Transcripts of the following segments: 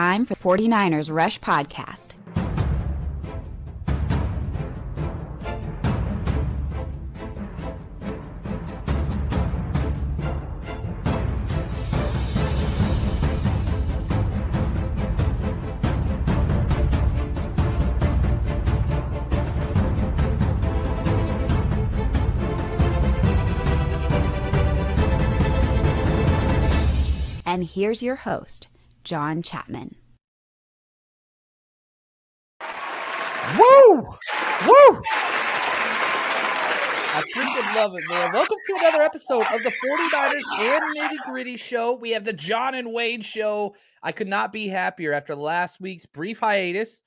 Time for 49ers Rush Podcast. And here's your host, John Chapman. Woo! Woo! I freaking love it, man. Welcome to another episode of the 49ers and Nitty Gritty Show. We have the John and Wayne Show. I could not be happier after last week's brief hiatus.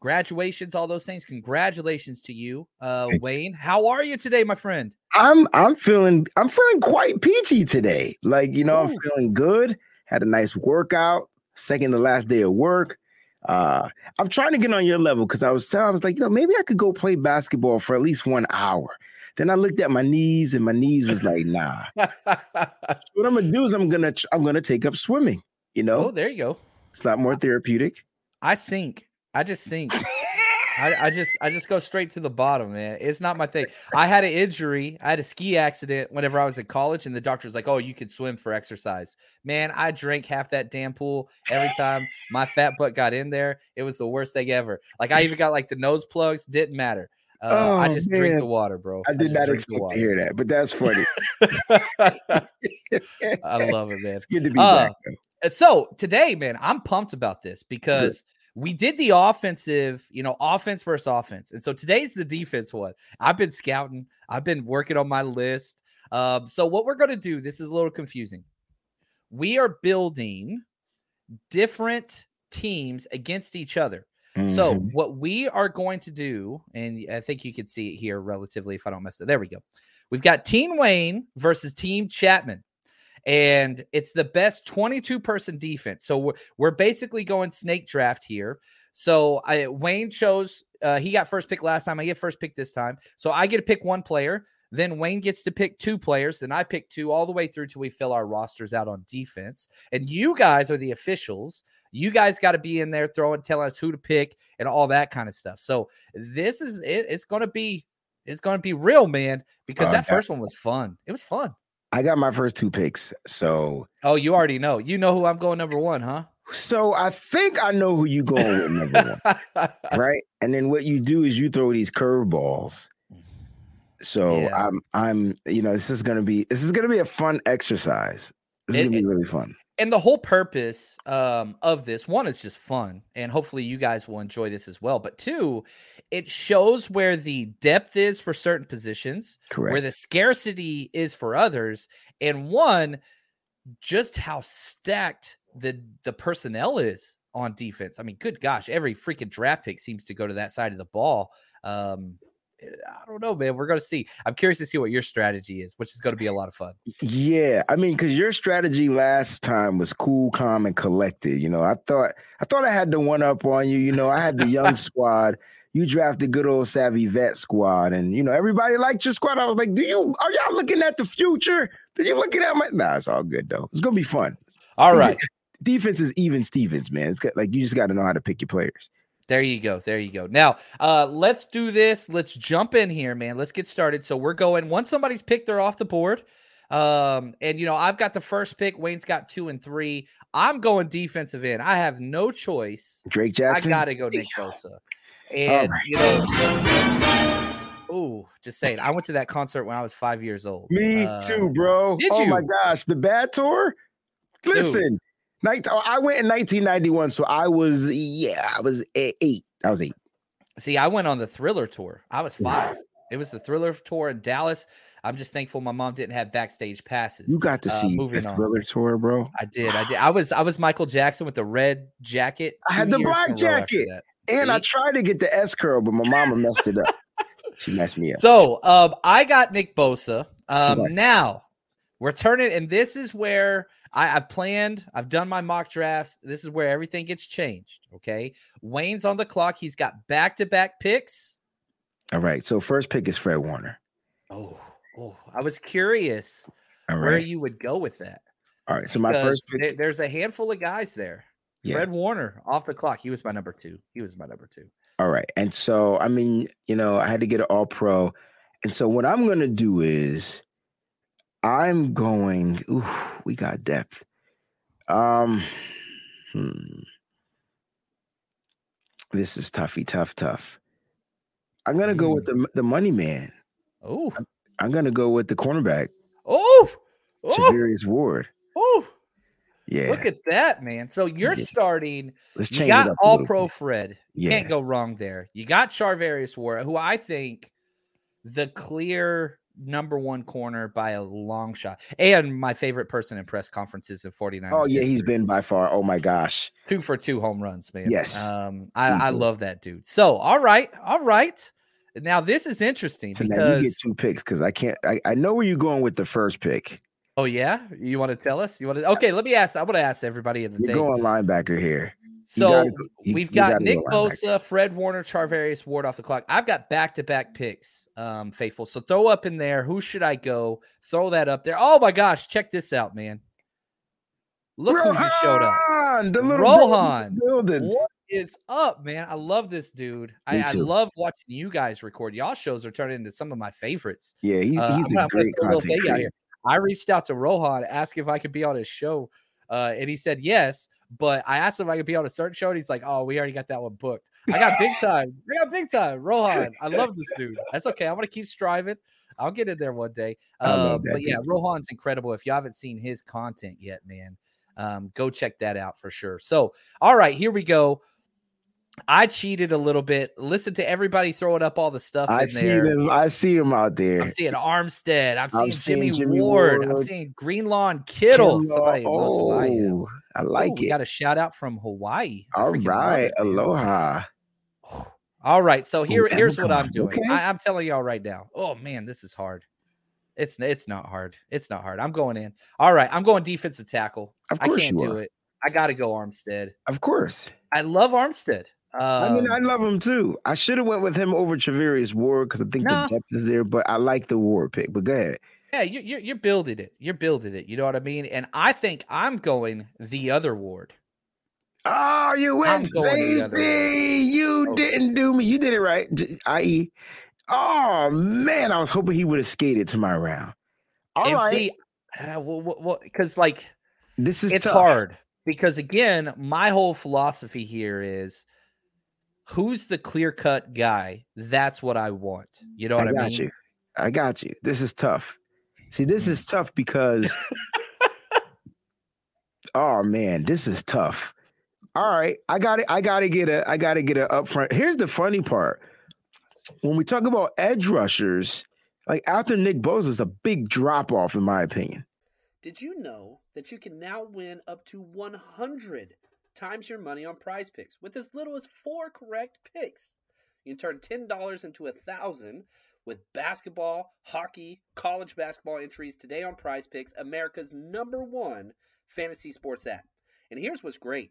Graduations, all those things. Congratulations to you, uh, Wayne. How are you today, my friend? I'm I'm feeling I'm feeling quite peachy today. Like, you know, Ooh. I'm feeling good. Had a nice workout, second to last day of work. Uh, I'm trying to get on your level because I was telling, I was like, you know, maybe I could go play basketball for at least one hour. Then I looked at my knees and my knees was like, nah. what I'm gonna do is I'm gonna I'm gonna take up swimming. You know, oh, there you go. it's a lot more therapeutic. I sink. I just sink. I, I just I just go straight to the bottom, man. It's not my thing. I had an injury. I had a ski accident whenever I was in college, and the doctor's like, "Oh, you can swim for exercise." Man, I drank half that damn pool every time my fat butt got in there. It was the worst thing ever. Like I even got like the nose plugs. Didn't matter. Uh, I Oh, just drink the water, bro. I did just not expect to hear that, but that's funny. I love it, man. It's good to be Uh, back. though. So today, man, I'm pumped about this because we did the offensive, you know, offense versus offense. And so today's the defense one. I've been scouting, I've been working on my list. Um, so what we're going to do, this is a little confusing. We are building different teams against each other. So Mhm. what we are going to do, and I think you can see it here relatively if I don't mess it. There we go. We've got Team Wayne versus Team Chapman. And it's the best 22 person defense. So we're, we're basically going snake draft here. So I, Wayne chose, uh, he got first pick last time. I get first pick this time. So I get to pick one player. Then Wayne gets to pick two players. Then I pick two all the way through till we fill our rosters out on defense. And you guys are the officials. You guys got to be in there throwing, telling us who to pick and all that kind of stuff. So this is it, it's going to be it's going to be real, man, because Oh, that yeah. first one was fun. It was fun. I got my first two picks, so Oh, you already know. You know who I'm going number one, huh? so I think I know who you going with number one. right? And then what you do is you throw these curveballs. So Yeah. I'm I'm you know this is gonna be this is gonna be a fun exercise. This is gonna be it- really fun. And the whole purpose um, of this one is just fun and hopefully you guys will enjoy this as well but two it shows where the depth is for certain positions Correct. where the scarcity is for others and one just how stacked the the personnel is on defense i mean good gosh every freaking draft pick seems to go to that side of the ball um Eh, i don't know man we're gonna see i'm curious to see what your strategy is which is going to be a lot of fun Yeah, I mean, because your strategy last time was cool, calm, and collected. You know, I thought I thought I had the one up on you. You know, I had the young squad. You drafted good old savvy vet squad, and you know everybody liked your squad. I was like, "Do you are y'all looking at the future? Are you looking at my?" Nah, it's all good though. It's gonna be fun. all right Defense is even Stevens, man. It's got, like you just got to know how to pick your players. There you go. There you go. Now, uh, let's do this. Let's jump in here, man. Let's get started. So we're going once somebody's picked, they're off the board. Um, and you know, I've got the first pick. Wayne's got two and three. I'm going defensive end. I have no choice. Drake Jackson. I gotta go Nick Bosa. And right. you know, ooh, just saying. I went to that concert when I was five years old. Me uh, too, bro. Did oh you? my gosh, the bad tour. Listen, night. Oh, I went in 1991, so I was yeah, I was eight. I was eight. See, I went on the Thriller tour. I was five. it was the Thriller tour in Dallas. I'm just thankful my mom didn't have backstage passes. You got to uh, see the Thriller on. tour, bro. I did. I did. I was I was Michael Jackson with the red jacket. I had the black jacket, and see? I tried to get the S curl, but my mama messed it up. she messed me up. So, um, I got Nick Bosa. Um, now we're turning, and this is where I, have planned. I've done my mock drafts. This is where everything gets changed. Okay, Wayne's on the clock. He's got back to back picks. All right. So first pick is Fred Warner. Oh, oh, I was curious where you would go with that. All right. So my first pick, there's a handful of guys there. Yeah. Fred Warner off the clock. He was my number two. He was my number two. All right. And so I mean, you know, I had to get an all pro. And so what I'm gonna do is I'm going. Ooh, we got depth. Um, hmm. This is toughy, tough, tough. I'm gonna mm. go with the the money man. Oh, I'm, I'm, gonna go with the cornerback. Oh, oh. Ward. Oh, yeah. Look at that, man. So you're yeah. starting. Let's change you got all pro bit. Fred. You yeah. can't go wrong there. You got Charvarius Ward, who I think the clear number one corner by a long shot. And my favorite person in press conferences in 49. Oh, yeah, he's been by far. Oh my gosh. Two for two home runs, man. Yes. Um, I, I love that dude. So all right, all right. Now this is interesting so because you get two picks because I can't I, I know where you're going with the first pick. Oh yeah, you want to tell us? You want to? Okay, let me ask. I want to ask everybody in the. Day. You're thing. going linebacker here. So gotta, you, we've got Nick Bosa, Fred Warner, Charvarius Ward off the clock. I've got back to back picks, um, faithful. So throw up in there. Who should I go? Throw that up there. Oh my gosh, check this out, man. Look Rohan, who just showed up. The little Rohan. What is up, man? I love this dude. I, I, love watching you guys record. Y'all shows are turning into some of my favorites. Yeah, he's, uh, he's a great content creator. I reached out to Rohan, asked if I could be on his show, uh, and he said yes. But I asked him if I could be on a certain show, and he's like, "Oh, we already got that one booked." I got big time. I got big time. Rohan, I love this dude. That's okay. I'm gonna keep striving. I'll get in there one day. Um, but yeah, dude. Rohan's incredible. If you haven't seen his content yet, man, um, go check that out for sure. So, all right, here we go. I cheated a little bit. Listen to everybody throwing up all the stuff. I see there. them. I see them out there. I'm seeing Armstead. I'm seeing, I'm Jimmy, Jimmy Ward. Ward. I'm seeing Greenlaw Kittle. Kittle. Somebody oh, I like Ooh, it. We got a shout out from Hawaii. All right, aloha. All right, so here, here's what I'm doing. Okay. I, I'm telling y'all right now. Oh man, this is hard. It's it's not hard. It's not hard. I'm going in. All right, I'm going defensive tackle. Of course I can't do it. I got to go Armstead. Of course. I love Armstead. I mean, I um, love him too. I should have went with him over Charvarius Ward because I think nah. the depth is there, but I like the Ward pick. But go ahead. Yeah, you, you, you're building it. You're building it. You know what I mean? And I think I'm going the other Ward. Oh, you went safety. You okay. didn't do me. You did it right. I.e., oh man, I was hoping he would have skated to my round. All and right. see, uh, well, because like this is it's tough. hard because again, my whole philosophy here is who's the clear cut guy? That's what I want. You know what I, got mean? You. I got you. This is tough. See, this is tough because oh man, this is tough. All right, I got it. I got to get a. I got to get a upfront. Here's the funny part: when we talk about edge rushers, like after Nick Bosa is a big drop off, in my opinion. Did you know that you can now win up to 100 times your money on prize picks with as little as four correct picks. You can turn $10 into a thousand with basketball, hockey, college basketball entries today on prize picks, America's number one fantasy sports app. And here's what's great.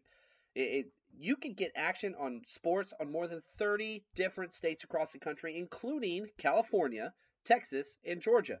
It, it, you can get action on sports on more than 30 different states across the country, including California, Texas, and Georgia.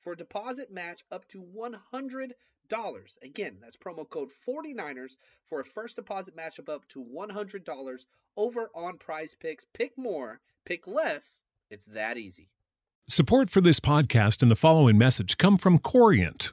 for a deposit match up to $100. Again, that's promo code 49ers for a first deposit match up to $100 over on prize picks. Pick more, pick less. It's that easy. Support for this podcast and the following message come from Corient.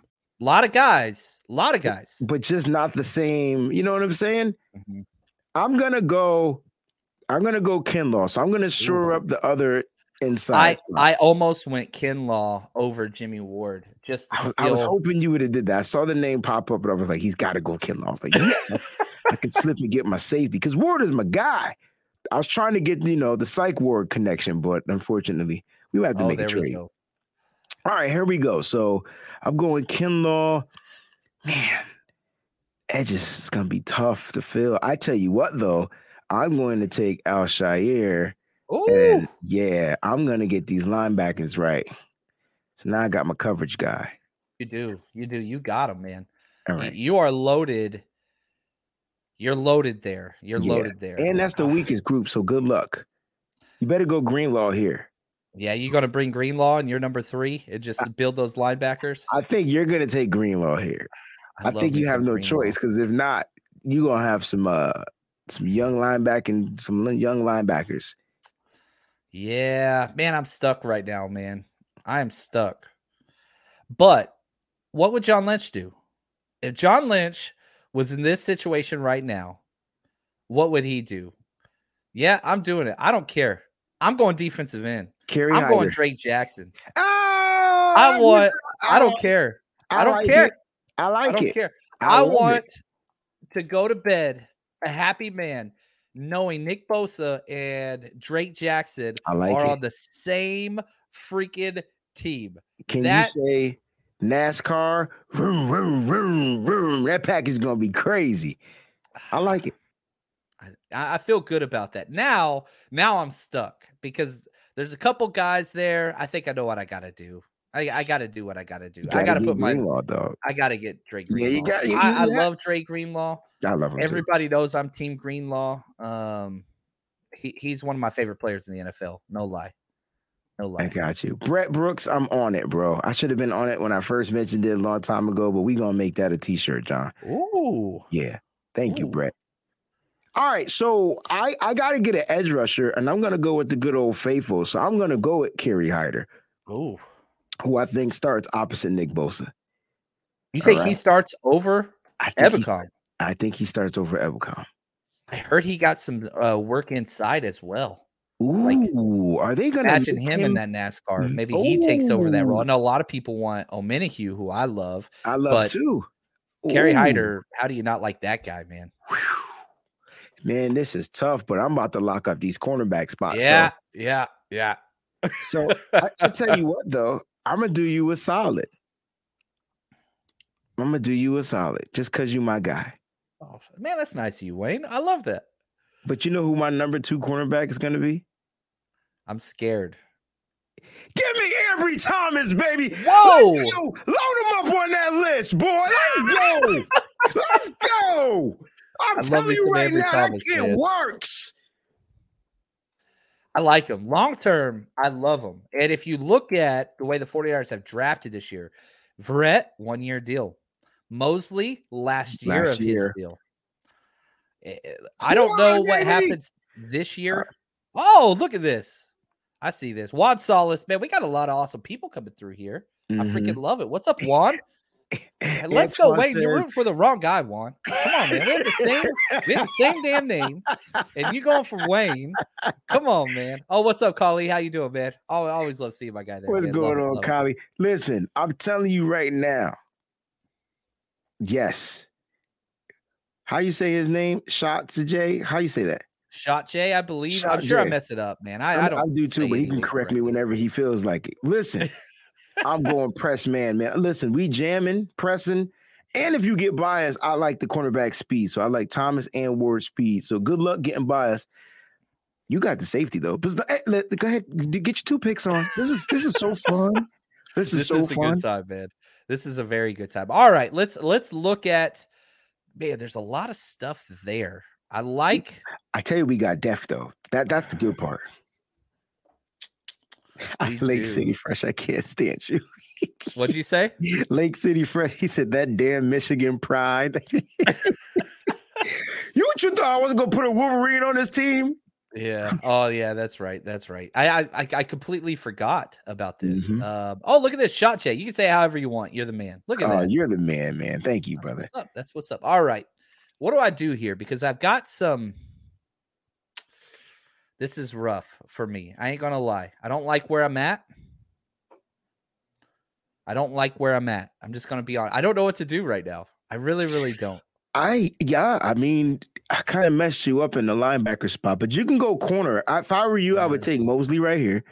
A lot of guys, a lot of guys. but just not the same. You know what I'm saying? Mhm. I'm gonna go. I'm gonna go Kinlaw. So I'm gonna shore up the other inside. I. I almost went Kinlaw over Jimmy Ward. Just I was, I was hoping you would have did that. I saw the name pop up, and I was like, he's got to go Kinlaw. I was like, yes, I, I can slip and get my safety because Ward is my guy. I was trying to get you know the psych Ward connection, but unfortunately, we would have to Oh, make a there we trade. All right, here we go. So I'm going Kinlaw. Man, edges is gonna be tough to fill. I tell you what, though, I'm going to take Al-Shaair. Ooh, And yeah, I'm gonna get these linebackers right. So now I got my coverage guy. you do, you do, you got him, man. All right. You are loaded. You're loaded there. You're Yeah, loaded there. And that's the Ah, weakest group, so good luck. You better go Greenlaw here. Yeah, you gonna bring Greenlaw and you're number three and just build those linebackers. I think you're gonna take Greenlaw here. I, love think you have no Greenlaw. choice because if not, you're gonna have some uh some young linebacking, some young linebackers. Yeah, man, I'm stuck right now, man. I am stuck. But what would John Lynch do? If John Lynch was in this situation right now, what would he do? Yeah, I'm doing it. I don't care. I'm going defensive end. Kerry I'm going Hyder. Drake Jackson. Oh, I want. I don't like- care. I don't like care. it. I I like don't it. care. I I, it. want to go to bed a happy man, knowing Nick Bosa and Drake Jackson I like are it. on the same freaking team. Can that- you say NASCAR? Vroom, vroom, vroom, vroom. That package is gonna be crazy. I like it. I, I feel good about that. Now, now I'm stuck because there's a couple guys there. I think I know what I got to do. I, I got to do what I got to do. You I got to get put my. Greenlaw, dog. I got to get Drake. Greenlaw. Yeah, you got- you- I, I love Drake Greenlaw. I love him. too. Everybody knows I'm Team Greenlaw. Um, he, he's one of my favorite players in the NFL. No lie, no lie. I got you. Brett Brooks, I'm on it, bro. I should have been on it when I first mentioned it a long time ago, but we gonna make that a t-shirt, John. Ooh, Yeah. Thank you, Brett. All right, so I I gotta get an edge rusher, and I'm gonna go with the good old faithful. So I'm gonna go with Kerry Hyder, ooh. who I think starts opposite Nick Bosa. You think he starts over I think, he, I think he starts over Ebukam. I heard he got some uh, work inside as well. Ooh, Like, are they gonna Imagine make him in that NASCAR. Maybe he takes over that role. I know a lot of people want Omenihu, who I love. I love too. Kerry Hyder, how do you not like that guy, man? Whew. Man, this is tough, but I'm about to lock up these cornerback spots. so- yeah, yeah, yeah. So I, I tell you what, though, I'm gonna do you a solid. I'm gonna do you a solid just because you my guy. Oh, man, that's nice of you, Wayne. I love that. But you know who my number two cornerback is gonna be? I'm scared. Give me Ambry Thomas, baby. Whoa! Load him up on that list, boy. Let's go. Let's go. I'm I telling you right Ambry now, Thomas, that kid man. works. I like him. Long term, I love him. And if you look at the way the 49ers have drafted this year, Verrett, one year deal. Moseley, last year Last of year. his deal. Eh, eh, I don't know what Corey! happens. this year. Oh, look at this. I see this. Juan Solis, man, we got a lot of awesome people coming through here. I Mhm. freaking love it. What's up, Juan? Let's go, Antoine Wayne. You're rooting for the wrong guy, Juan. Come on, man. We have the same, we have the same damn name, and you going for Wayne. Come on, man. Oh, what's up, Collie? How you doing, man? I always love seeing my guy there. What's man. Love going it, on, love it. Listen, I'm telling you right now. Yes. How you say his name? Shot to Jay. How you say that? Shot Jay, I believe. Shot I'm sure I mess it up, man. I, I, don't. I do too, but he can correct me whenever he feels like it. Listen, I'm going press man, man. Listen, we jamming, pressing, and if you get biased, I like the cornerback speed. So I like Thomas and Ward speed. So good luck getting biased. You got the safety though. But eh, go ahead, get your two picks on. This is this is so fun. This is This so is a fun. good time, man. This is a very good time. All right, let's let's look at. Man, there's a lot of stuff there. I like. I tell you, we got def though. That that's the good part. We Lake do. City Fresh, I can't stand you. What'd you say? Lake City Fresh. He said that damn Michigan pride. you what you thought I was gonna put a Wolverine on this team? Yeah. Oh, yeah. That's right. That's right. I I I, I completely forgot about this. Mhm. Um, oh, look at this shot check. You can say however you want. You're the man. Look at Oh, that. you're the man, man. Thank you, That's brother. what's up. That's what's up. All right. What do I do here? Because I've got some. This is rough for me. I ain't gonna lie. I don't like where I'm at. I don't like where I'm at. I'm just gonna be honest. I don't know what to do right now. I really, really don't. I yeah, I mean, I kind of messed you up in the linebacker spot, but you can go corner. I, if I were you, I would take Moseley right here,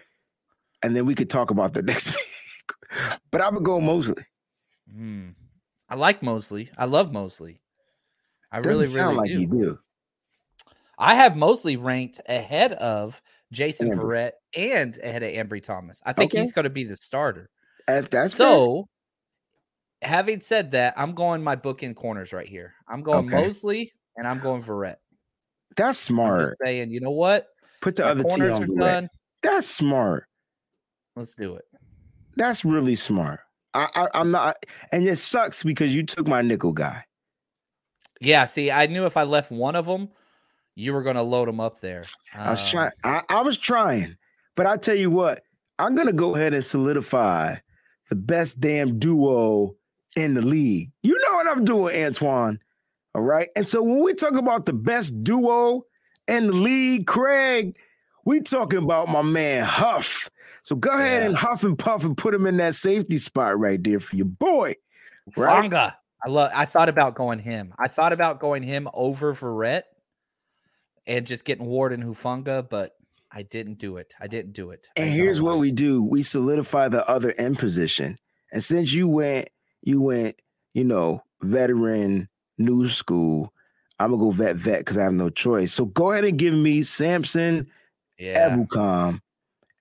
and then we could talk about the next pick. But I would go Moseley. Hmm. I like Moseley. I love Moseley. I Doesn't really, sound really like do. you do. I have mostly ranked ahead of Jason Ambry. Verrett and ahead of Ambry Thomas. I think Okay. he's going to be the starter. If that's fair. so, having said that, I'm going my book in corners right here. I'm going Okay. Moseley and I'm going Verrett. that's smart. saying, you know what? Put the My other T corners on the done. That's smart. Let's do it. That's really smart. I, I I'm not, and it sucks because you took my nickel guy. Yeah. See, I knew if I left one of them, you were going to load them up there. I was Um, trying. I, I was trying, but I tell you what, I'm gonna go ahead and solidify the best damn duo in the league. You know what I'm doing, Antoine. All right. And so when we talk about the best duo in the league, Craig, we talking about my man Huff. So go ahead Yeah. and huff and puff and put him in that safety spot right there for your boy. Right. Fanga. I love. I thought about going him. I thought about going him over Verrett and just getting Ward and Hufanga, but I didn't do it. I didn't do it. And here's what we do: we solidify the other end position. And since you went, you went, you know, veteran, new school. I'm gonna go vet vet because I have no choice. So go ahead and give me Samson, Yeah. Ebukam,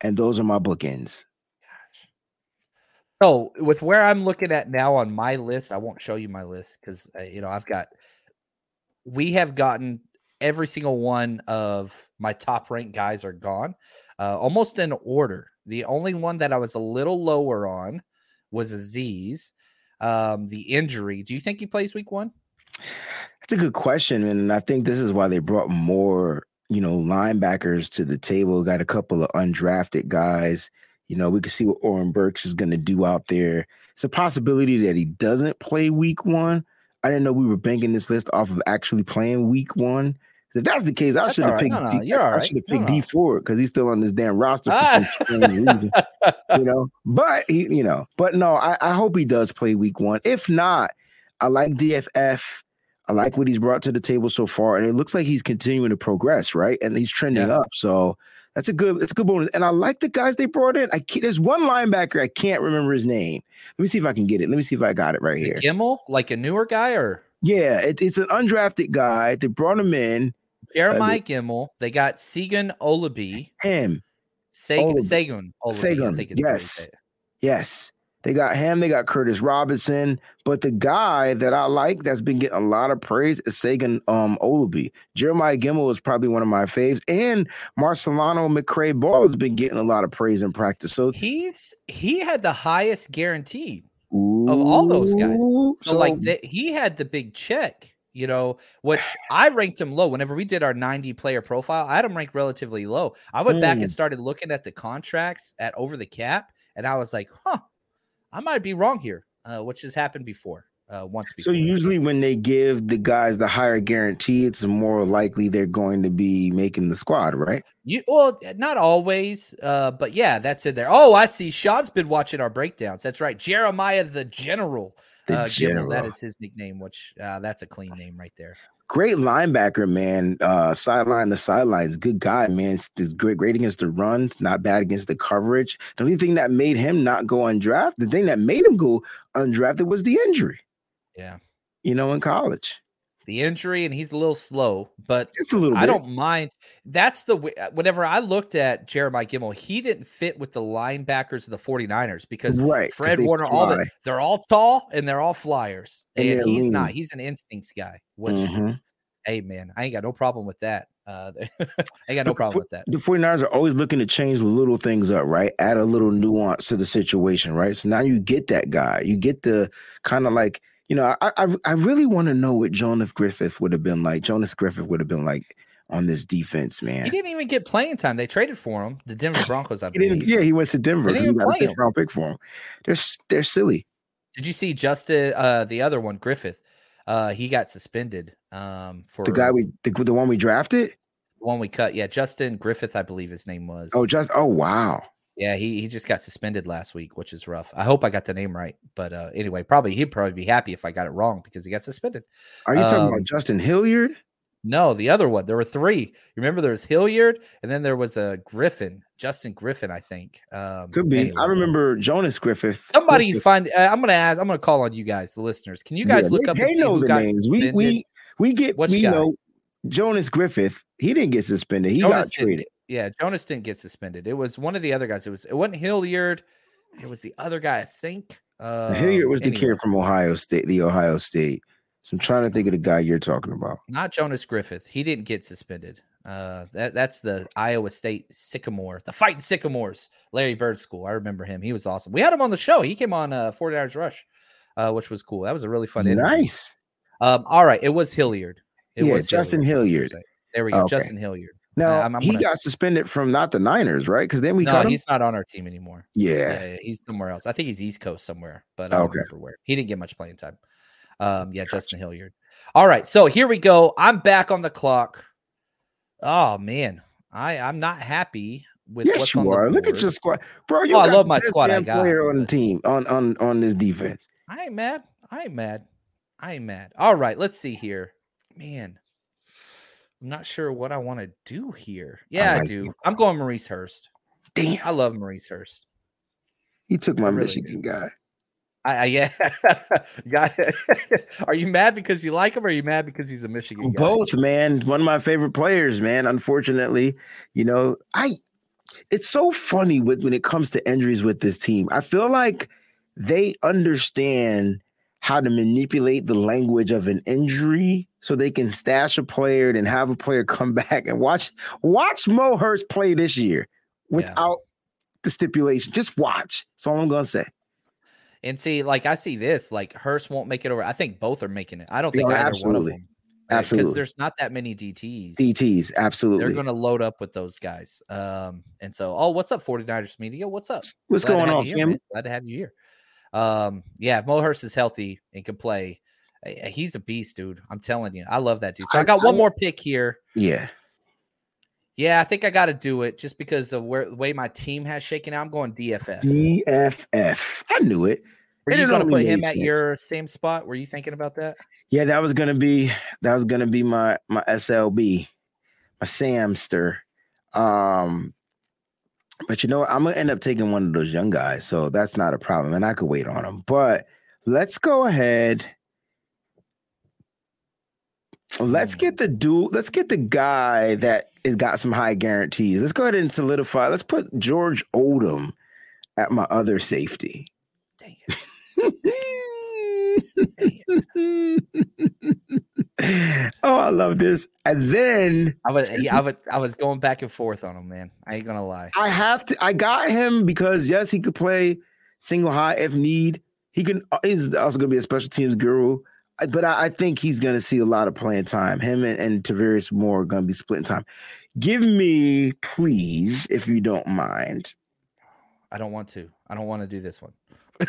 and those are my bookends. So with where I'm looking at now on my list, I won't show you my list because uh, you know I've got. We have gotten every single one of my top ranked guys are gone, uh, almost in order. The only one that I was a little lower on was Azeez. Um, the injury. Do you think he plays week one? That's a good question, and I think this is why they brought more, you know, linebackers to the table. Got a couple of undrafted guys. You know, we can see what Oren Burks is going to do out there. It's a possibility that he doesn't play week one. I didn't know we were banking this list off of actually playing week one. If that's the case, I should have right. picked. No, no, D- you're all I should have picked no. D Ford because he's still on this damn roster for some strange reason. You know, but he, you know, but no, I, I hope he does play week one. If not, I like DFF. I like what he's brought to the table so far, and it looks like he's continuing to progress, right? And he's trending Yeah. up. So that's a good, it's a good bonus. And I like the guys they brought in. I can't, there's one linebacker I can't remember his name. Let me see if I can get it. Let me see if I got it right here. Gemmel, like a newer guy, or Yeah, it, it's an undrafted guy. They brought him in. Jeremiah Gemmel? They got Segun Olubi, Him, Segun, Olubi. Segun, Olubi, I Segun, think is the way you yes. yes. They got him. They got Curtis Robinson. But the guy that I like that's been getting a lot of praise is Segun um Olubi. Jeremiah Gemmel is probably one of my faves. And Marcelino McCray Ball has been getting a lot of praise in practice. So He's he had the highest guarantee of all those guys. Ooh, So, like that, he had the big check. You know, which I ranked him low. Whenever we did our 90 player profile, I had him ranked relatively low. I went back and Mm. started looking at the contracts at over the cap, and I was like, huh, I might be wrong here, uh, which has happened before. Uh, once So usually when they give the guys the higher guarantee, it's more likely they're going to be making the squad, right? You well, not always, uh, but yeah, that's in there. Oh, I see. Sean's been watching our breakdowns. That's right. Jeremiah the General. The uh, Gibble, that is his nickname, which uh, that's a clean name right there. Great linebacker, man. Uh, sideline to sidelines, good guy, man. It's, it's great, great against the run, not bad against the coverage. The only thing that made him not go undrafted, the thing that made him go undrafted was the injury. Yeah, You know, in college, the injury, and he's a little slow, but just a little. I bit. don't mind. That's the way. Whenever I looked at Jeremiah Gemmel, he didn't fit with the linebackers of the 49ers because Right, Fred Warner, all fly. the, they're all tall and they're all flyers, And and, he's not. He's an instincts guy. Which, Mhm. hey man, I ain't got no problem with that. Uh, I got no problem with that. The 49ers are always looking to change little things up, right? Add a little nuance to the situation, right? So now you get that guy. You get the kind of like, you know, I I, I really want to know what Jonas Griffith would have been like. Jonas Griffith would have been like on this defense, man. He didn't even get playing time. They traded for him. The Denver Broncos, I He believe. yeah, he went to Denver They didn't he even got a play round pick for him. They're they're silly. Did you see Justin? Uh, the other one, Griffith. Uh, he got suspended. Um, for The guy we the, the one we drafted. the one we cut. Yeah, Justin Griffith, I believe his name was. Oh, just oh wow. Yeah, he, he just got suspended last week, which is rough. I hope I got the name right. But uh, anyway, probably he'd probably be happy if I got it wrong because he got suspended. Are you talking Um, about Justin Hilliard? No, the other one. There were three. Remember, there was Hilliard, and then there was a Griffin, Justin Griffin, I think. Um, Could be. anyway. I remember Jonas Griffith. Somebody Griffith. find. Uh, I'm gonna ask. I'm gonna call on you guys, the listeners. Can you guys Yeah, look they, up? They and know the names. We we we get Which we know Jonas Griffith. He didn't get suspended. He got Jonas didn't- traded. Yeah, Jonas didn't get suspended. It was one of the other guys. It was. It wasn't Hilliard. It was the other guy. I think. Uh, Hilliard was the kid from Ohio State, the Ohio State. So I'm trying to think of the guy you're talking about. not Jonas Griffith. He didn't get suspended. Uh, that that's the Iowa State Sycamore, the fighting Sycamores, Larry Bird School. I remember him. He was awesome. We had him on the show. He came on uh 49ers Rush, uh, which was cool. That was a really fun interview. Nice. Um, all right, it was Hilliard. It Yeah, was Justin Hilliard. There we go, Okay. Justin Hilliard. Now I'm- I'm he gonna- got suspended from not the Niners, right? Because then we no, he's not on our team anymore. Yeah. Yeah, he's somewhere else. I think he's East Coast somewhere, but I don't Okay. remember where. He didn't get much playing time. Um, yeah, Justin Hilliard. All right, so here we go. I'm back on the clock. Oh man, I I'm not happy with Yes, what's on you are. Look at your squad, bro. You Oh, I love the my best squad I got, player on the team on on on this defense. I ain't mad. I ain't mad. I ain't mad. All right, let's see here. Man, I'm not sure what I want to do here. Yeah, I, like do. you. I'm going Maurice Hurst. Damn, I love Maurice Hurst. he took my really Michigan guy. I, I yeah. Guy, are you mad because you like him, or are you mad because he's a Michigan guy? Both, man. One of my favorite players, man. Unfortunately, you know, I. It's so funny with when it comes to injuries with this team. I feel like they understand how to manipulate the language of an injury so they can stash a player and have a player come back and watch watch Mo Hurst play this year without the stipulation. Just watch. That's all I'm gonna say. And see, like I see this, like Hurst won't make it over. I think both are making it. I don't think No, either absolutely. one of them. Absolutely. Because there's not that many DTs. DTs, absolutely. They're going to load up with those guys. Um, and so, oh, what's up, 49ers media? What's up? What's Glad going on, here, fam? Glad to have you here. Um, yeah, if Mo Hurst is healthy and can play. He's a beast, dude. I'm telling you. I love that dude. So I, I- got one more pick here. Yeah. Yeah, I think I got to do it just because of where the way my team has shaken out. I'm going DFF. DFF. I knew it. It you going to put him made at sense. your same spot? Were you thinking about that? Yeah, that was gonna be that was gonna be my my SLB, my Samster. Um, but you know what? I'm gonna end up taking one of those young guys, so that's not a problem, and I could wait on them. But let's go ahead. Let's get the dude. Let's get the guy that has got some high guarantees. Let's go ahead and solidify. Let's put George Odom at my other safety. Dang it. oh, I love this. And then I was, yeah, I was, I was going back and forth on him, man. I ain't gonna lie. I have to. I got him because yes, he could play single high if need. He can. uh, He's also going to be a special teams guru. But I, I think he's going to see a lot of playing time. Him and, and Tarvarius Moore are going to be splitting time. Give me, please, if you don't mind. I don't want to. I don't want to do this one.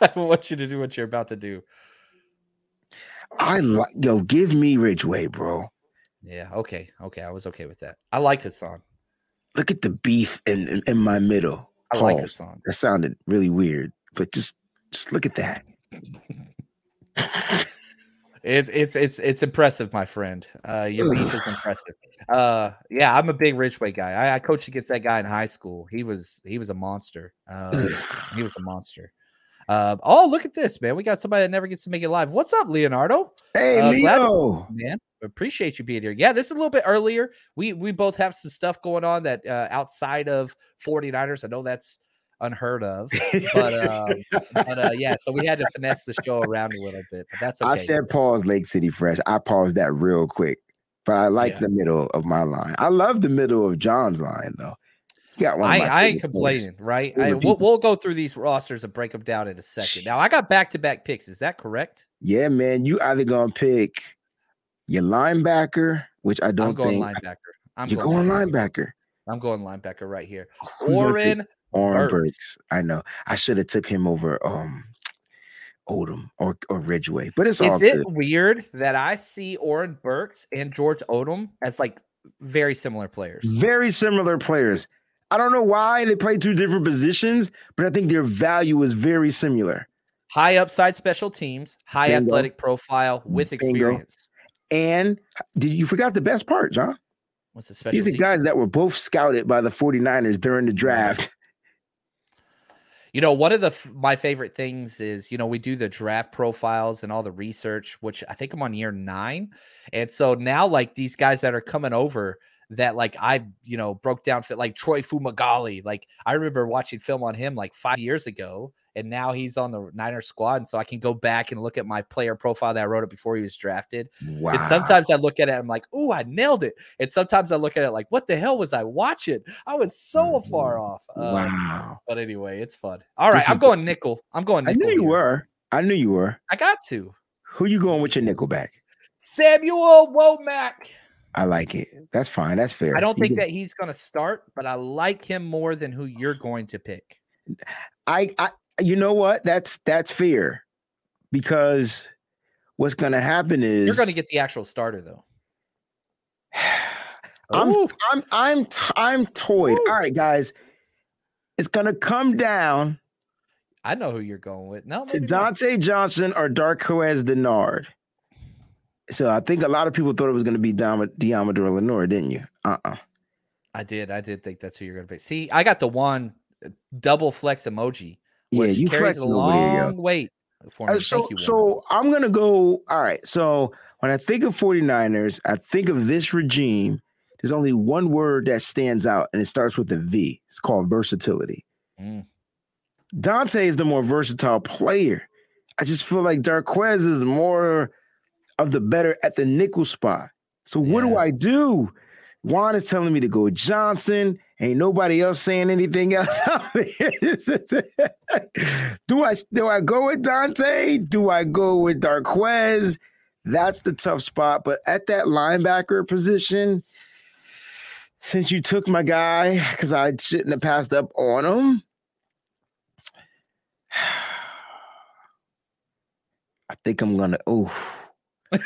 I want you to do what you're about to do. I like yo, give me Ridgeway, bro. Yeah. Okay. Okay. I was okay with that. I like Hassan. Look at the beef in in, in my middle. I like Hassan. That sounded really weird, but just just look at that. It, it's it's it's impressive, my friend. Uh, your beef is impressive. Uh, yeah, I'm a big Ridgeway guy. I, I coached against that guy in high school. He was he was a monster. Uh, he was a monster. Uh, oh, look at this, man. We got somebody that never gets to make it live. What's up, Leonardo? Hey, Uh, Leo. man. Appreciate you being here. Yeah, this is a little bit earlier. We we both have some stuff going on that uh, outside of 49ers. I know that's unheard of, but uh, but uh, yeah, so we had to finesse the show around a little bit. But that's okay. I said pause Lake City Fresh. I paused that real quick, but I like Yeah. the middle of my line. I love the middle of John's line though. One. I, I ain't favorite players. complaining, right? I, we'll, we'll go through these rosters and break them down in a second. Now, I got back to back picks. Is that correct? Yeah, man. You either gonna pick your linebacker, which I I'm don't going think linebacker. I'm you're going, going linebacker. linebacker. I'm going linebacker right here. Who you gonna take? Oren Oren Burks. I know. I should have took him over um Odom or or Ridgeway, but it's all Is it good. weird that I see Oren Burks and George Odom as like very similar players? Very similar players. I don't know why they play two different positions, but I think their value is very similar. High upside special teams, high Bingo. athletic profile with Bingo. experience. And did you forgot the best part, John? What's the special These are guys that were both scouted by the 49ers during the draft. You know, one of the my favorite things is you know we do the draft profiles and all the research, which I think I'm on year nine, and so now like these guys that are coming over that like I you know broke down fit like Troy Fumagalli, like I remember watching film on him like five years ago, and now he's on the Niners squad, and so I can go back and look at my player profile that I wrote up before he was drafted. Wow. And sometimes I look at it, I'm like, "Ooh, I nailed it," and sometimes I look at it like, "What the hell was I watching? I was so far off." Uh, wow. but anyway, it's fun. All right, This I'm going nickel. I'm going I nickel. knew you here. were. I knew you were. I got to. Who you going with your nickelback? Samuel Womack. I like it. That's fine. That's fair. I don't think that he's going to start, but I like him more than who you're going to pick. I, I you know what? That's that's fear Because what's gonna happen is You're going to get the actual starter, though. I'm Ooh, I'm I'm I'm toyed. All right, guys. It's gonna come down I know who you're going with. No, to maybe not. Dante Johnson or Darquez Denard. So I think a lot of people thought it was gonna be Dom- Deommodore Lenoir, didn't you? Uh-uh. I did. I did think that's who you're going to pick. See, I got the one uh, double flex emoji, Yeah, you carries a flexing over yo. long weight for me. Uh, so you. So I'm gonna go. All right. So when I think of 49ers, I think of this regime. There's only one word that stands out, and it starts with a V. It's called versatility. Mm. Dante is the more versatile player. I just feel like Darquez is more of the better at the nickel spot. So what do I do? Juan is telling me to go Johnson. Ain't nobody else saying anything else. do I do I go with Dante? Do I go with Darquez? That's the tough spot. But at that linebacker position, since you took my guy, because I shouldn't have passed up on him. I think I'm gonna. Oh,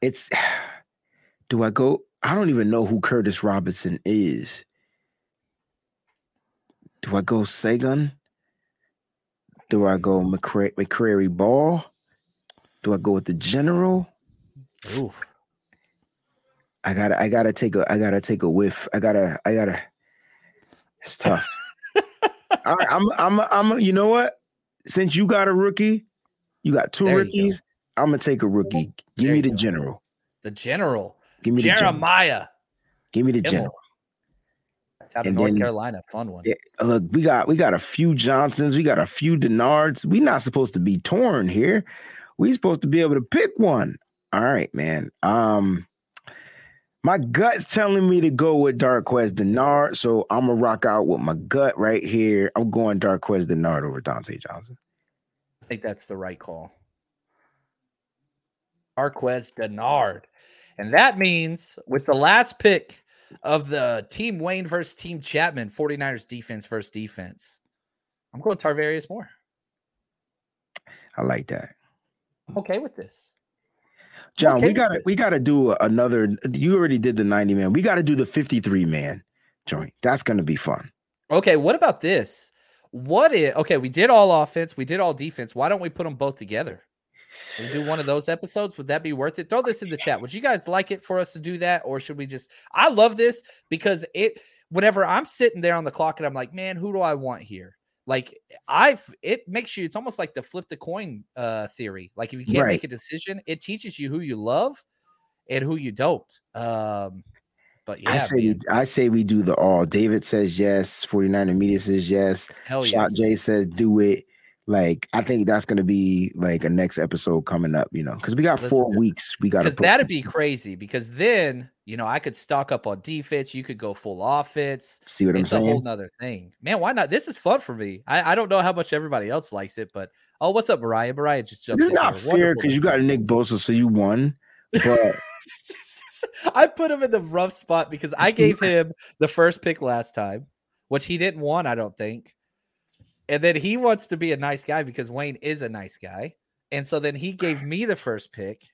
it's. Do I go? I don't even know who Curtis Robinson is. Do I go Segun? Do I go McCra- McCrary Ball? Do I go with the general? Ooh. I gotta, I gotta take a, I gotta take a whiff. I gotta, I gotta. It's tough. All right, I'm, I'm, I'm. You know what? Since you got a rookie, you got two There you go. rookies. I'm gonna take a rookie. Give There me the go. general. The general, Give me the. Jeremiah. Give me the general. That's out of And North then- Carolina. Fun one. Yeah, look, we got we got a few Johnsons, we got a few Denards. We're not supposed to be torn here. We're supposed to be able to pick one. All right, man. Um, my gut's telling me to go with Darquez Denard, so I'm gonna rock out with my gut right here. I'm going Darquez Denard over Dante Johnson. I think that's the right call. Marquez Denard. And that means with the last pick of the team Wayne versus team Chapman, 49ers defense versus defense, I'm going Tarvarius Moore. I like that. I'm okay with this. John, okay we gotta with we gotta do another. You already did the 90 man. We gotta do the 53 man joint. That's gonna be fun. Okay, what about this? What if okay, we did all offense, we did all defense. Why don't we put them both together? We do one of those episodes. Would that be worth it? Throw this in the chat. Would you guys like it for us to do that, or should we just? I love this because it. Whenever I'm sitting there on the clock and I'm like, man, who do I want here? Like I've, it makes you. It's almost like the flip the coin uh theory. Like if you can't Right. make a decision, it teaches you who you love and who you don't. Um, but yeah, I say we, I say we do the all. David says yes. 49er media says yes. hell Shot yes. J says do it. Like I think that's gonna be like a next episode coming up. You know, because we got Let's four weeks. We got that'd be crazy. Because then you know I could stock up on defense. You could go full offense. See what I'm it's a whole saying? nother thing, man. Why not? This is fun for me. I, I don't know how much everybody else likes it, but oh, what's up, Mariah? Mariah just jumped. This is not fair because you got. Nick Bosa, so you won. But I put him in the rough spot because I gave him the first pick last time, which he didn't want, I don't think. And then he wants to be a nice guy because Wayne is a nice guy. And so then he gave me the first pick.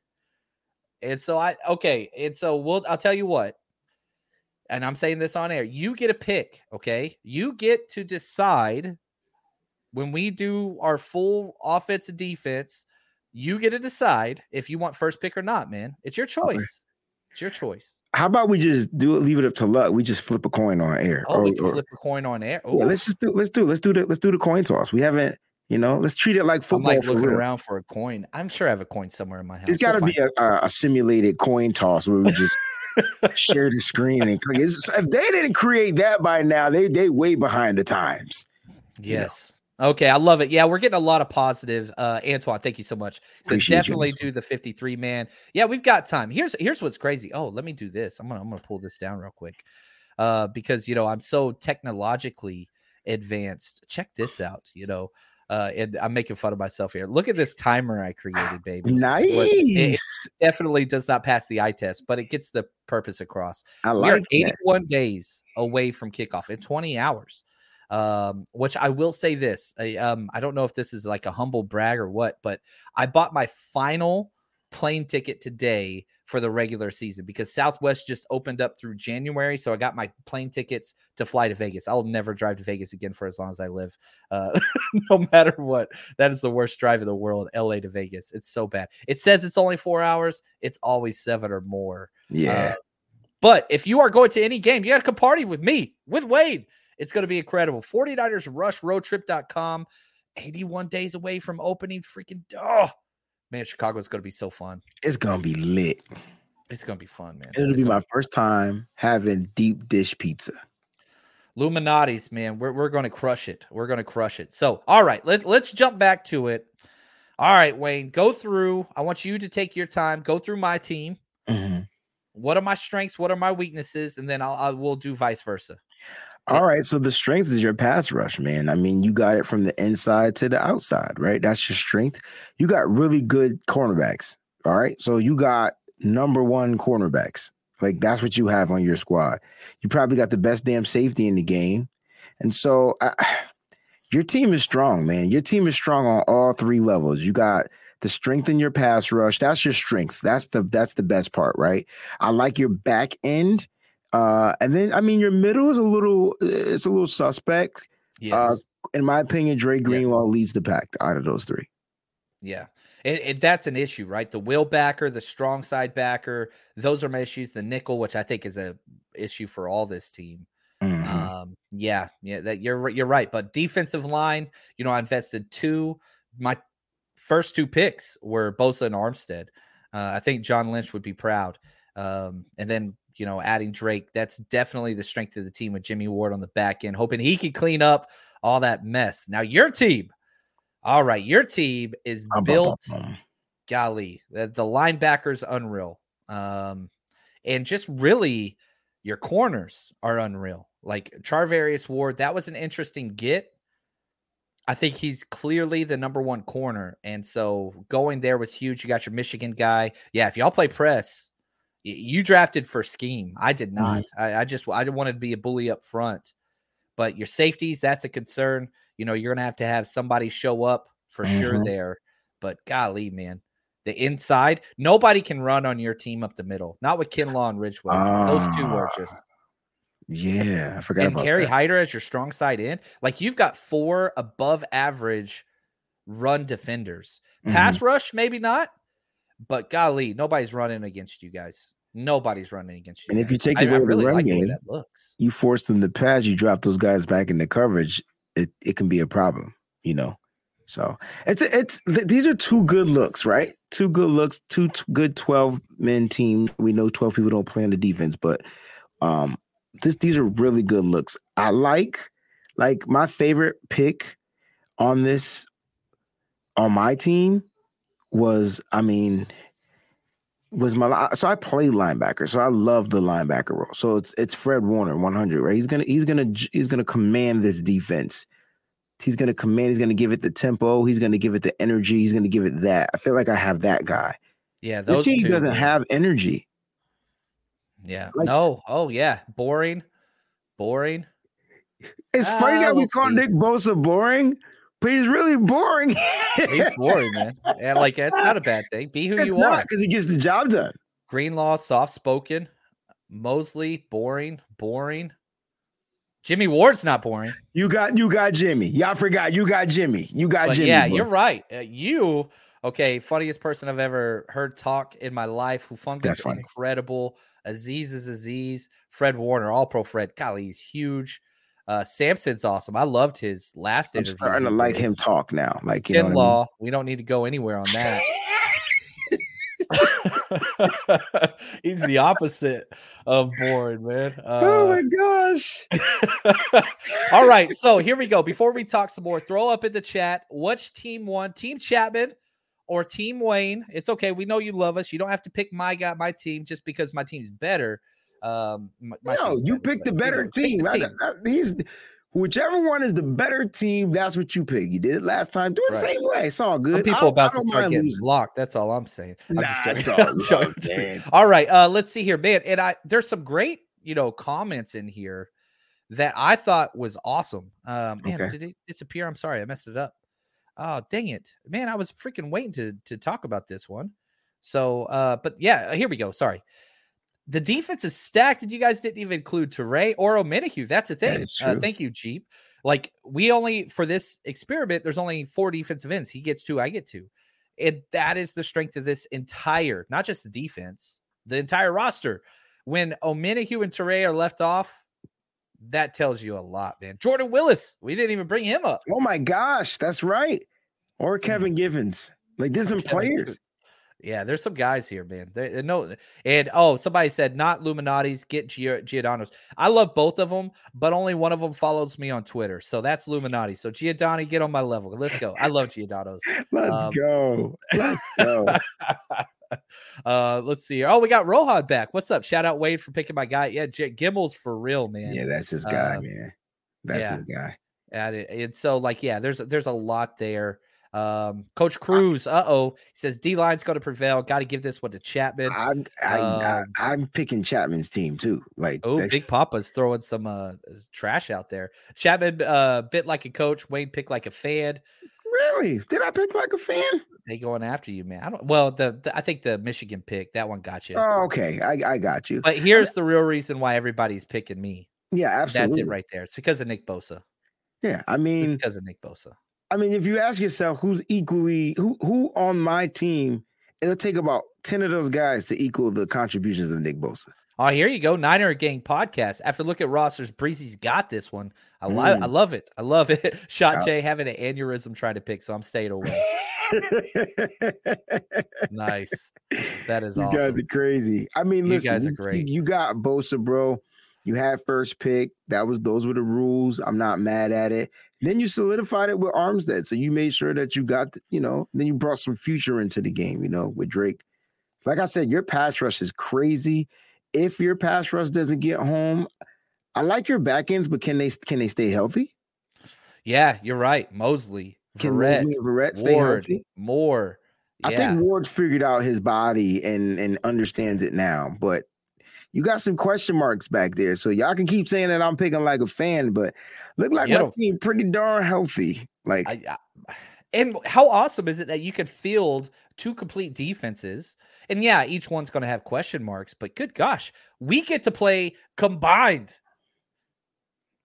And so I okay, and so we'll I'll tell you what. And I'm saying this on air. You get a pick, okay? You get to decide when we do our full offense and defense, you get to decide if you want first pick or not, man. It's your choice. It's your choice. how about we just do it? Leave it up to luck. We just flip a coin on air. Oh, we can or- flip a coin on air. yeah, let's just do. Let's do. Let's do the. Let's do the coin toss. We haven't. You know, let's treat it like I'm football. like looking real. around for a coin. I'm sure I have a coin somewhere in my house. There's got to be a, a, a simulated coin toss where we just share the screen and click. It's- if they didn't create that by now, they they way behind the times. Yes. Okay, I love it. Yeah, we're getting a lot of positive. Uh, Antoine, thank you so much. So Appreciate you, definitely do the 53 man. Yeah, we've got time. Here's here's what's crazy. Oh, let me do this. I'm gonna I'm gonna pull this down real quick. Uh, because you know I'm so technologically advanced. Check this out. You know, uh, and I'm making fun of myself here. Look at this timer I created, baby. Nice. it- Definitely does not pass the eye test, but it gets the purpose across. I like we are like that. 81 days away from kickoff in 20 hours. Um, which I will say this. I, um, I don't know if this is like a humble brag or what, but I bought my final plane ticket today for the regular season because Southwest just opened up through January. So I got my plane tickets to fly to Vegas. I'll never drive to Vegas again for as long as I live. Uh, no matter what. That is the worst drive in the world, LA to Vegas. It's so bad. It says it's only four hours, it's always seven or more. Yeah. Uh, but if you are going to any game, you got to come party with me, with Wade. It's going to be incredible. 49ers Rush Roadtrip.com. 81 days away from opening. Freaking, oh, man, Chicago is going to be so fun. it's gonna be lit. It's going to be fun, man. It'll It's be my first time having deep dish pizza. Lou Malnati's, man. We're, we're going to crush it. We're going to crush it. So, all right, let, let's jump back to it. All right, Wayne, go through. I want you to take your time, go through my team. Mhm. What are my strengths? What are my weaknesses? And then I'll, I will do vice versa. All right, so the strength is your pass rush, man. I mean, you got it from the inside to the outside, right? That's your strength. You got really good cornerbacks. All right, so you got number one cornerbacks. Like that's what you have on your squad. You probably got the best damn safety in the game, and so I, your team is strong, man. Your team is strong on all three levels. You got the strength in your pass rush. That's your strength. That's the that's the best part, right? I like your back end. Uh, and then I mean your middle is a little it's a little suspect. Yes. In my opinion, Dre Greenlaw leads the pack out of those three. Yeah. It, it, that's an issue, right? The wheel backer, the strong side backer, those are my issues. The nickel, which I think is a issue for all this team. Mhm. Um, yeah, yeah, that you're you're right. But defensive line, you know, I invested two. My first two picks were Bosa and Armstead. Uh, I think John Lynch would be proud. Um, and then you know, adding Drake, that's definitely the strength of the team with Jimmy Ward on the back end, hoping he can clean up all that mess. Now your team, all right, your team is bum, built golly, the, the linebackers unreal. Um, and just really your corners are unreal. Like Charvarius Ward, that was an interesting get. I think he's clearly the number one corner. And so going there was huge. You got your Michigan guy. Yeah, if y'all play press, you drafted for scheme. I did not. Mm-hmm. I, I, just I wanted to be a bully up front. But your safeties, that's a concern. You know, you're gonna have to have somebody show up for mm-hmm. sure there. But golly, man, the inside, nobody can run on your team up the middle. Not with Kinlaw and Ridgeway. Uh, Those two were just ah. yeah, I forgot and about Kerry. Hyder as your strong side in. Like you've got four above average run defenders. Pass mm-hmm. rush, maybe not, but golly, nobody's running against you guys. Nobody's running against you. And guys. if you take away I, I really the run like game, that looks. you force them to pass, you drop those guys back into coverage. It it can be a problem, you know. So it's it's these are two good looks, right? Two good looks, two t- good twelve men team. We know twelve people don't play on the defense, but um, this these are really good looks. I like like my favorite pick on this on my team was I mean was my so I play linebacker, so I love the linebacker role. So it's it's Fred Warner, 100, right? He's gonna he's gonna he's gonna command this defense. He's gonna command. He's gonna give it the tempo. He's gonna give it the energy. He's gonna give it that. I feel like I have that guy. Yeah, those team two, doesn't have energy. Yeah. Like, no. Oh yeah. Boring. Boring. It's ah, funny that we'll we call Nick Bosa boring, but he's really boring. he's boring, man. And like it's not a bad thing. Be who it's you not, are because he gets the job done. Greenlaw, soft spoken. Moseley, boring, boring. Jimmy Ward's not boring. You got you got Jimmy. Y'all forgot you got Jimmy. You got but Jimmy. Yeah, bro. you're right. Uh, you okay? Funniest person I've ever heard talk in my life. Who That's incredible. Azeez is Azeez. Fred Warner, all pro Fred. Golly, he's huge. Uh, Samson's awesome. I loved his last interview. I'm interview. starting to like him talk now. Like you Ken know Law. I mean? We don't need to go anywhere on that. He's the opposite of bored, man. Uh, oh my gosh. all right. So here we go. Before we talk some more, throw up in the chat which team won Team Chapman or Team Wayne. It's okay. We know you love us. You don't have to pick my guy, my team, just because my team's better. Um, my, my no, you picked the better team. The team. I, I, he's whichever one is the better team. That's what you pick. You did it last time. Do it right. the same way. It's all good. Some people about to start getting losing. locked. That's all I'm saying. I'm nah, just all, all right. Uh, let's see here, man. And I there's some great you know comments in here that I thought was awesome. Um, man, okay. did it disappear? I'm sorry, I messed it up. Oh, dang it, man! I was freaking waiting to to talk about this one. So, uh, but yeah, here we go. Sorry the defense is stacked, and you guys didn't even include Teray or Omenihu. That's a thing. That uh, thank you, Jeep. Like we only for this experiment, there's only four defensive ends. He gets two, I get two. And that is the strength of this entire, not just the defense, the entire roster. When Omenihu and Teray are left off, that tells you a lot, man. Jordan Willis, we didn't even bring him up. Oh my gosh, that's right. Or mm. Kevin Givens. Like there's some players. Yeah, there's some guys here, man. They, no, and oh, somebody said not Lou Malnati's, get Giordano's. I love both of them, but only one of them follows me on Twitter, so that's Illuminati. So Giordano, get on my level. Let's go. I love Giordano's. Let's um, go. Let's go. uh, let's see. Oh, we got Rohan back. What's up? Shout out Wade for picking my guy. Yeah, J- Gemmel's for real, man. Yeah, that's his guy, uh, man. That's yeah. his guy. And, it, and so, like, yeah, there's there's a lot there. Um, Coach Cruz, uh oh, he says D line's going to prevail. Got to give this one to Chapman. I'm, I, um, I, am picking Chapman's team too. Like, oh, Big Papa's throwing some uh trash out there. Chapman, uh, bit like a coach. Wayne picked like a fan. Really? Did I pick like a fan? They going after you, man. I don't. Well, the, the I think the Michigan pick that one got you. Oh, okay, I, I got you. But here's the real reason why everybody's picking me. Yeah, absolutely. That's it right there. It's because of Nick Bosa. Yeah, I mean, it's because of Nick Bosa. I mean, if you ask yourself who's equally who who on my team, it'll take about 10 of those guys to equal the contributions of Nick Bosa. Oh, here you go. Niner Gang podcast. After look at rosters, Breezy's got this one. I, li- mm. I love it. I love it. Shot Jay having an aneurysm trying to pick, so I'm staying away. nice. That is These awesome. guys are crazy. I mean, you listen, guys are great. You, you got Bosa, bro. You had first pick. That was those were the rules. I'm not mad at it. Then you solidified it with Armstead. So you made sure that you got, you know, then you brought some future into the game, you know, with Drake. Like I said, your pass rush is crazy. If your pass rush doesn't get home, I like your back ends, but can they can they stay healthy? Yeah, you're right. Moseley, Can Verrett, Moseley and Verrett stay Ward, healthy? Moore. I think Ward figured out his body and and understands it now, but you got some question marks back there. So y'all can keep saying that I'm picking like a fan, but look like Get my team pretty darn healthy. Like I, I, and how awesome is it that you could field two complete defenses? And yeah, each one's going to have question marks, but good gosh, we get to play combined.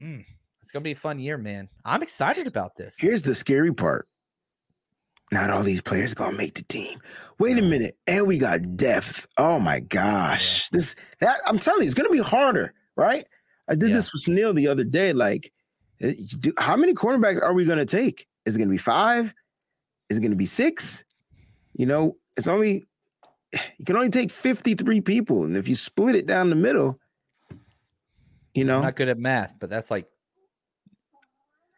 Mm, it's going to be a fun year, man. I'm excited about this. here's the scary part. Not all these players gonna make the team. Wait a minute, and we got depth. Oh my gosh, this that I'm telling you, it's gonna be harder, right? I did Yeah. this with Neil the other day. Like, do, how many cornerbacks are we gonna take? Is it gonna be five? Is it gonna be six? You know, it's only you can only take 53 people, and if you split it down the middle, you know, I'm not good at math, but that's like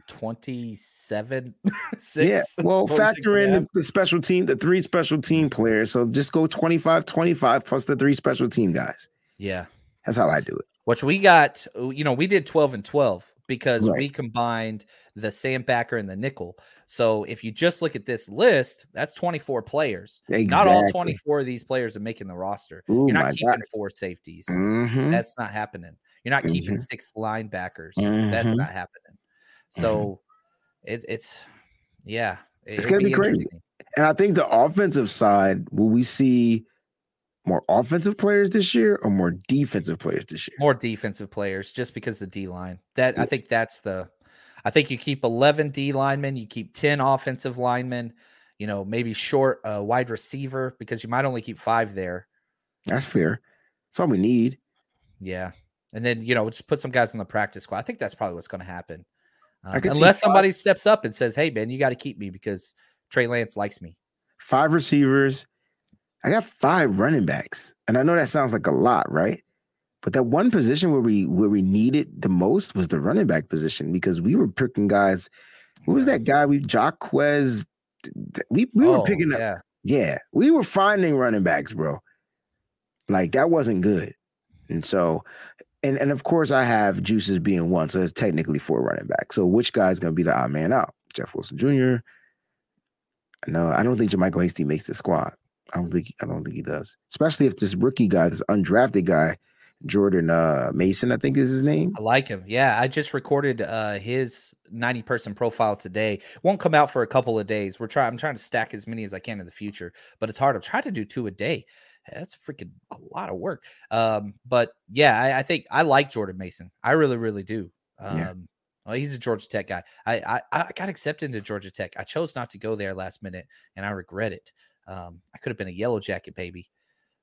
27. yeah. Well, factor in half. the special team, the three special team players. So just go 25 25 plus the three special team guys. Yeah. That's how I do it. Which we got, uh, you know, we did 12 and 12 because Right. we combined the sandbacker and the nickel. So if you just look at this list, that's 24 players. Not all 24 of these players are making the roster. Ooh, You're not keeping God. four safeties. Mhm. That's not happening. You're not keeping Mhm. six linebackers. That's Mhm. not happening. So it, it's, yeah. it- It's gonna be crazy. And I think the offensive side, will we see more offensive players this year or more defensive players this year? More defensive players just because the D line. That I think that's the I think you keep 11 D linemen, you keep 10 offensive linemen, you know, maybe short uh, wide receiver because you might only keep 5 there. That's fair. That's all we need. Yeah. And then, you know, just put some guys on the practice squad. I think that's probably what's going to happen. Um, unless somebody steps up and says, "Hey man, you got to keep me because Trey Lance likes me." Five receivers. I got five running backs. And I know that sounds like a lot, right? But that one position where we where we needed the most was the running back position because we were picking guys. Who was that guy? We Jaquez. We we were Oh, picking up. yeah. Yeah, we were finding running backs, bro. Like that wasn't good. And so, and and of course, I have juices being one, so it's technically four running backs. So which guy's gonna be the odd man out? Jeff Wilson Jr. No, I don't think JaMycal Hasty makes the squad. I don't think I don't think he does. Especially if this rookie guy, this undrafted guy, Jordan uh Mason, I think is his name. I like him. Yeah, I just recorded uh his 90 person profile today. Won't come out for a couple of days. We're trying I'm trying to stack as many as I can in the future, but it's hard. I'm trying to do two a day. That's freaking a lot of work. Um, but yeah, I, I think I like Jordan Mason. I really, really do. Um Yeah. well, he's a Georgia Tech guy. I, I I got accepted into Georgia Tech. I chose not to go there last minute, and I regret it. Um, I could have been a yellow jacket baby.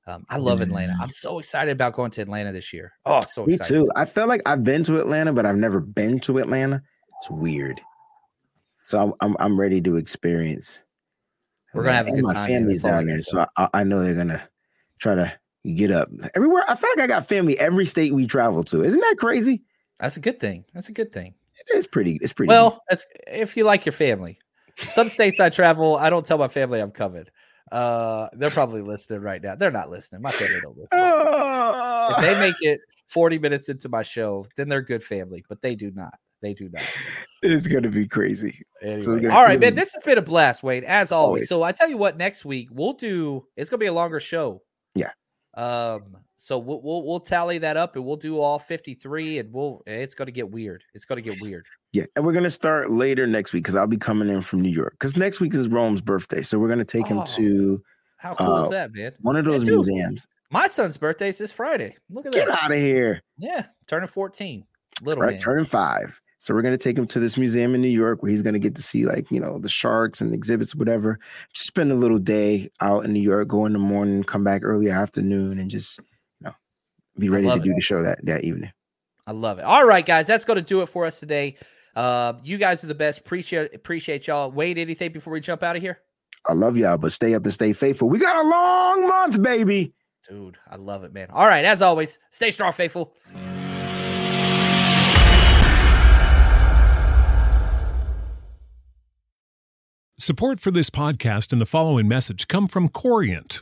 Um, I love Atlanta. I'm so excited about going to Atlanta this year. Oh, so Me excited. too. I feel like I've been to Atlanta, but I've never been to Atlanta. It's weird. So I'm I'm, I'm ready to experience. We're gonna have a and my time, family's That's all I down there, so I, I know they're gonna try to get up everywhere. I feel like I got family every state we travel to. Isn't that crazy? That's a good thing. That's a good thing. It's pretty. It's pretty. Well, that's if you like your family. Some states I travel, I don't tell my family I'm covered. Uh, they're probably listening right now. They're not listening. My family don't listen. if they make it 40 minutes into my show, then they're good family, but they do not. They do not. it's gonna be crazy. Anyway. Gonna- all man. This has been a blast, Wade, as always. Always. So I tell you what, next week we'll do. It's gonna be a longer show. Yeah. Um. So we'll we'll, we'll tally that up and we'll do all 53, and we'll. It's gonna get weird. It's gonna get weird. Yeah, and we're gonna start later next week because I'll be coming in from New York. Because next week is Rome's birthday, so we're gonna take him Oh, to How cool is Uh, that, man? one of Yeah, those dude, museums. My son's birthday is this Friday. Look at Get that. Get out of here! Yeah, turning 14. Little right, man. turning five. So we're gonna take him to this museum in New York where he's gonna get to see like you know the sharks and exhibits, whatever. Just spend a little day out in New York, go in the morning, come back early afternoon, and just be ready to love it. do the show that that evening. I love it. All right, guys, that's going to do it for us today. Uh, you guys are the best. Appreciate appreciate y'all. Wade, anything before we jump out of here? I love y'all, but stay up and stay faithful. We got a long month, baby. Dude, I love it, man. All right, as always, stay strong, faithful. Support for this podcast and the following message come from Corient.